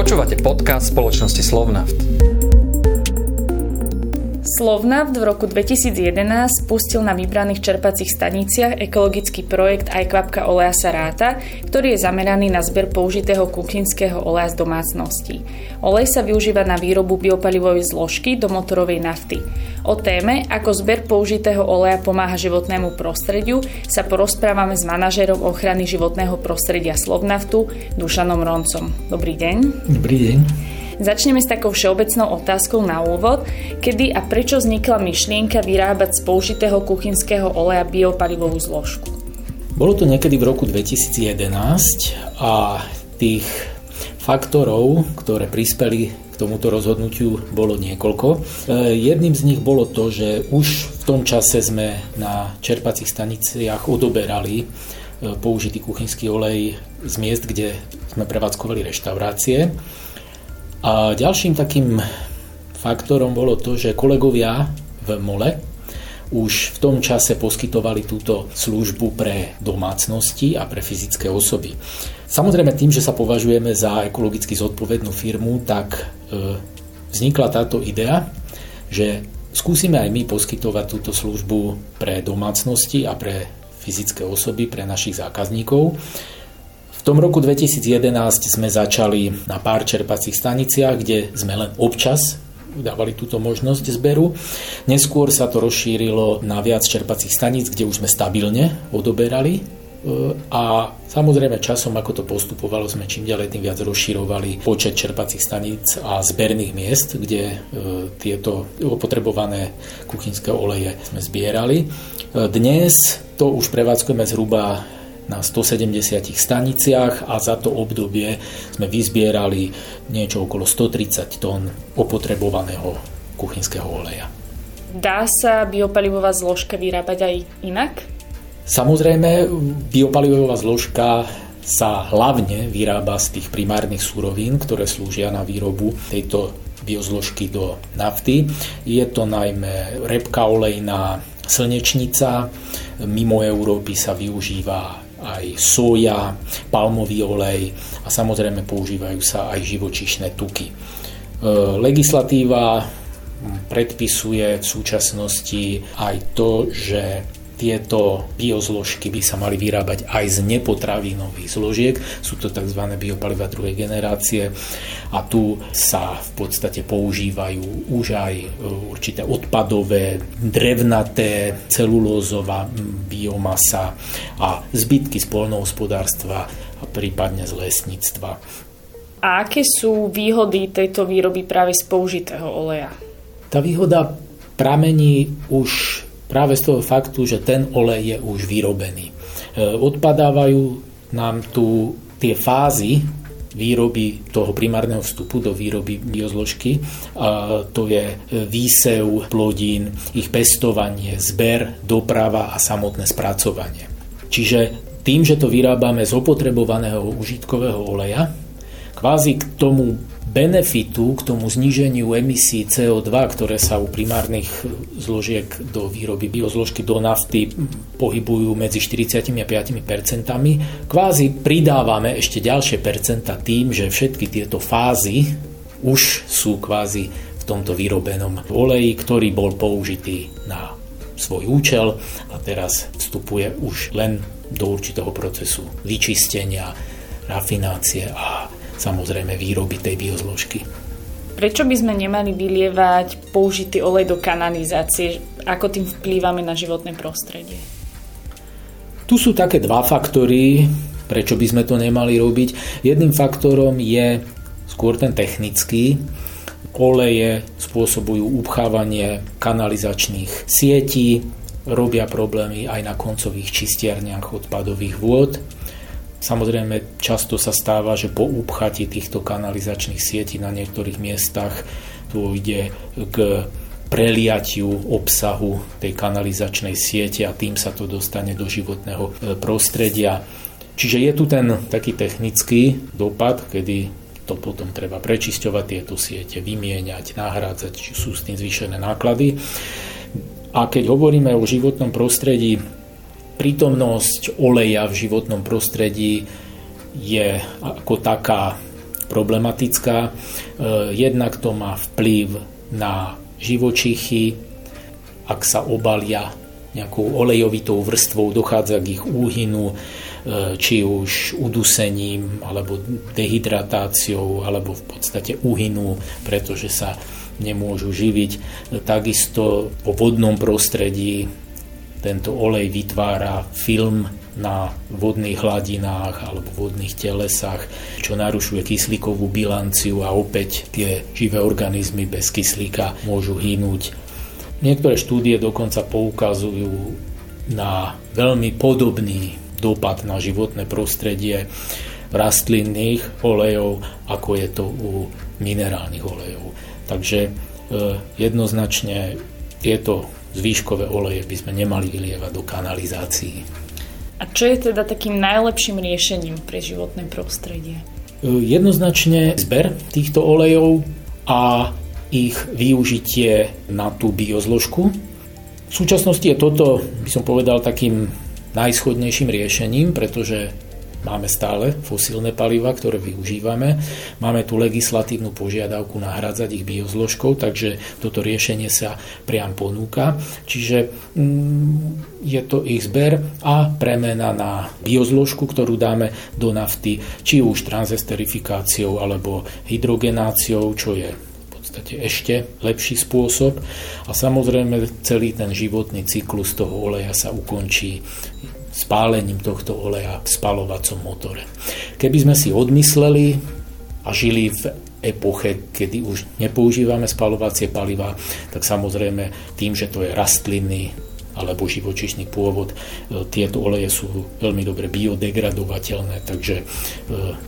Počúvate podcast spoločnosti Slovnaft. Slovnaft v roku 2011 spustil na vybraných čerpacích staniciach ekologický projekt Aj kvapka oleja sa ráta, ktorý je zameraný na zber použitého kuchynského oleja z domácností. Olej sa využíva na výrobu biopalivovej zložky do motorovej nafty. O téme, ako zber použitého oleja pomáha životnému prostrediu, sa porozprávame s manažérom ochrany životného prostredia Slovnaftu, Dušanom Roncom. Dobrý deň. Dobrý deň. Začneme s takou všeobecnou otázkou na úvod. Kedy a prečo vznikla myšlienka vyrábať z použitého kuchynského oleja biopalivovú zložku? Bolo to niekedy v roku 2011 a tých faktorov, ktoré prispeli tomuto rozhodnutiu, bolo niekoľko. E, jedným z nich bolo to, že už v tom čase sme na čerpacích staniciach odoberali e, použitý kuchynský olej z miest, kde sme prevádzkovali reštaurácie a ďalším takým faktorom bolo to, že kolegovia v mole už v tom čase poskytovali túto službu pre domácnosti a pre fyzické osoby. Samozrejme tým, že sa považujeme za ekologicky zodpovednú firmu, tak vznikla táto idea, že skúsime aj my poskytovať túto službu pre domácnosti a pre fyzické osoby, pre našich zákazníkov. V tom roku 2011 sme začali na pár čerpacích staniciach, kde sme len občas dávali túto možnosť zberu. Neskôr sa to rozšírilo na viac čerpacích staníc, kde už sme stabilne odoberali e, a samozrejme časom, ako to postupovalo, sme čím ďalej tým viac rozširovali počet čerpacích staníc a zberných miest, kde e, tieto opotrebované kuchynské oleje sme zbierali. E, dnes to už prevádzkujeme zhruba na 170 staniciach a za to obdobie sme vyzbierali niečo okolo 130 tón opotrebovaného kuchynského oleja. Dá sa biopalivová zložka vyrábať aj inak? Samozrejme, biopalivová zložka sa hlavne vyrába z tých primárnych súrovín, ktoré slúžia na výrobu tejto biozložky do nafty. Je to najmä repka olejná, slnečnica, mimo Európy sa využíva aj soja, palmový olej a samozrejme používajú sa aj živočišné tuky. E, legislatíva predpisuje v súčasnosti aj to, že tieto biozložky by sa mali vyrábať aj z nepotravinových zložiek. Sú to tzv. biopaliva druhej generácie a tu sa v podstate používajú už aj e, určité odpadové, drevnaté, celulózová biomasa a zbytky z polnohospodárstva a prípadne z lesníctva. A aké sú výhody tejto výroby práve z použitého oleja? Tá výhoda pramení už práve z toho faktu, že ten olej je už vyrobený. E, odpadávajú nám tu tie fázy výroby toho primárneho vstupu do výroby biozložky. A to je výsev plodín, ich pestovanie, zber, doprava a samotné spracovanie. Čiže tým, že to vyrábame z opotrebovaného užitkového oleja, kvázi k tomu benefitu k tomu zníženiu emisí CO2, ktoré sa u primárnych zložiek do výroby biozložky do nafty pohybujú medzi 40 a 5 percentami, kvázi pridávame ešte ďalšie percenta tým, že všetky tieto fázy už sú kvázi v tomto vyrobenom oleji, ktorý bol použitý na svoj účel a teraz vstupuje už len do určitého procesu vyčistenia, rafinácie a samozrejme výroby tej biozložky. Prečo by sme nemali vylievať použitý olej do kanalizácie? Ako tým vplývame na životné prostredie? Tu sú také dva faktory, prečo by sme to nemali robiť. Jedným faktorom je skôr ten technický. Oleje spôsobujú upchávanie kanalizačných sietí, robia problémy aj na koncových čistiarniach odpadových vôd. Samozrejme, často sa stáva, že po upchatí týchto kanalizačných sietí na niektorých miestach ide k preliatiu obsahu tej kanalizačnej siete a tým sa to dostane do životného e, prostredia. Čiže je tu ten taký technický dopad, kedy to potom treba prečisťovať tieto siete, vymieňať, nahrádzať, či sú s tým zvýšené náklady. A keď hovoríme o životnom prostredí, prítomnosť oleja v životnom prostredí je ako taká problematická. E, jednak to má vplyv na živočichy, ak sa obalia nejakou olejovitou vrstvou, dochádza k ich úhynu, e, či už udusením, alebo dehydratáciou, alebo v podstate úhynu, pretože sa nemôžu živiť. Takisto vo vodnom prostredí tento olej vytvára film na vodných hladinách alebo vodných telesách, čo narušuje kyslíkovú bilanciu a opäť tie živé organizmy bez kyslíka môžu hynúť. Niektoré štúdie dokonca poukazujú na veľmi podobný dopad na životné prostredie rastlinných olejov, ako je to u minerálnych olejov. Takže e, jednoznačne tieto zvýškové oleje by sme nemali vylievať do kanalizácií. A čo je teda takým najlepším riešením pre životné prostredie? Jednoznačne zber týchto olejov a ich využitie na tú biozložku. V súčasnosti je toto, by som povedal, takým najschodnejším riešením, pretože Máme stále fosílne paliva, ktoré využívame. Máme tu legislatívnu požiadavku nahradzať ich biozložkou, takže toto riešenie sa priam ponúka. Čiže mm, je to ich zber a premena na biozložku, ktorú dáme do nafty, či už transesterifikáciou alebo hydrogenáciou, čo je podstate ešte lepší spôsob a samozrejme celý ten životný cyklus toho oleja sa ukončí spálením tohto oleja v spalovacom motore. Keby sme si odmysleli a žili v epoche, kedy už nepoužívame spalovacie paliva, tak samozrejme tým, že to je rastlinný alebo živočišný pôvod, e, tieto oleje sú veľmi dobre biodegradovateľné, takže e,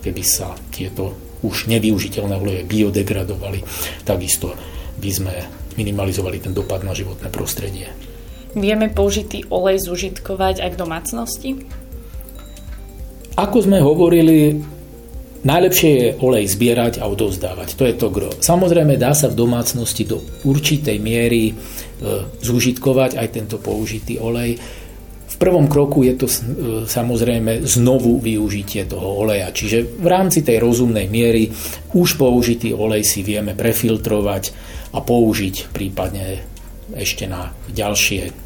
keby sa tieto už nevyužiteľné oleje biodegradovali, takisto by sme minimalizovali ten dopad na životné prostredie. Vieme použitý olej zužitkovať aj v domácnosti? Ako sme hovorili, najlepšie je olej zbierať a odovzdávať. To je to gro. Samozrejme dá sa v domácnosti do určitej miery e, zužitkovať aj tento použitý olej. V prvom kroku je to e, samozrejme znovu využitie toho oleja. Čiže v rámci tej rozumnej miery už použitý olej si vieme prefiltrovať a použiť prípadne ešte na ďalšie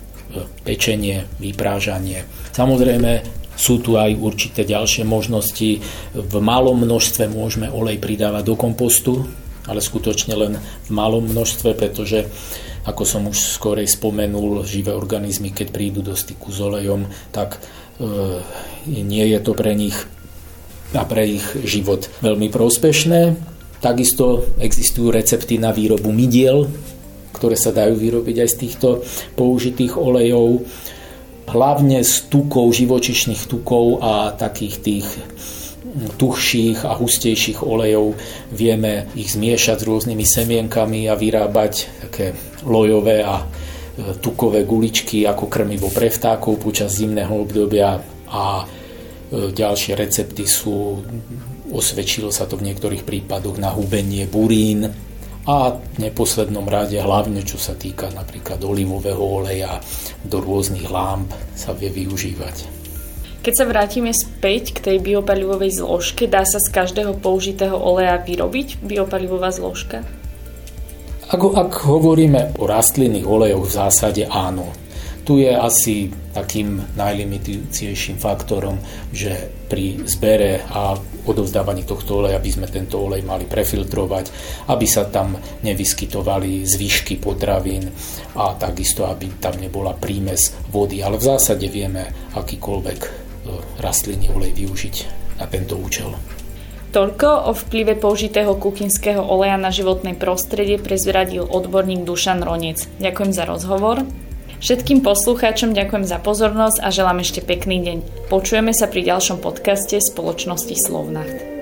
pečenie, vyprážanie. Samozrejme, sú tu aj určité ďalšie možnosti. V malom množstve môžeme olej pridávať do kompostu, ale skutočne len v malom množstve, pretože ako som už skorej spomenul, živé organizmy, keď prídu do styku s olejom, tak e, nie je to pre nich a pre ich život veľmi prospešné. Takisto existujú recepty na výrobu midiel, ktoré sa dajú vyrobiť aj z týchto použitých olejov. Hlavne z tukov, živočišných tukov a takých tých tuhších a hustejších olejov vieme ich zmiešať s rôznymi semienkami a vyrábať také lojové a e, tukové guličky ako krmivo pre vtákov počas zimného obdobia a e, ďalšie recepty sú, osvedčilo sa to v niektorých prípadoch na hubenie burín, a v neposlednom rade hlavne čo sa týka napríklad olivového oleja do rôznych lámp sa vie využívať. Keď sa vrátime späť k tej biopalivovej zložke, dá sa z každého použitého oleja vyrobiť biopalivová zložka? Ako, ak hovoríme o rastlinných olejoch, v zásade áno. Tu je asi takým najlimitujúcejším faktorom, že pri zbere a odovzdávaní tohto oleja by sme tento olej mali prefiltrovať, aby sa tam nevyskytovali zvyšky potravín a takisto, aby tam nebola prímes vody. Ale v zásade vieme akýkoľvek e, rastlinný olej využiť na tento účel. Toľko o vplyve použitého kuchynského oleja na životné prostredie prezradil odborník Dušan Ronec. Ďakujem za rozhovor. Všetkým poslucháčom ďakujem za pozornosť a želám ešte pekný deň. Počujeme sa pri ďalšom podcaste spoločnosti Slovnacht.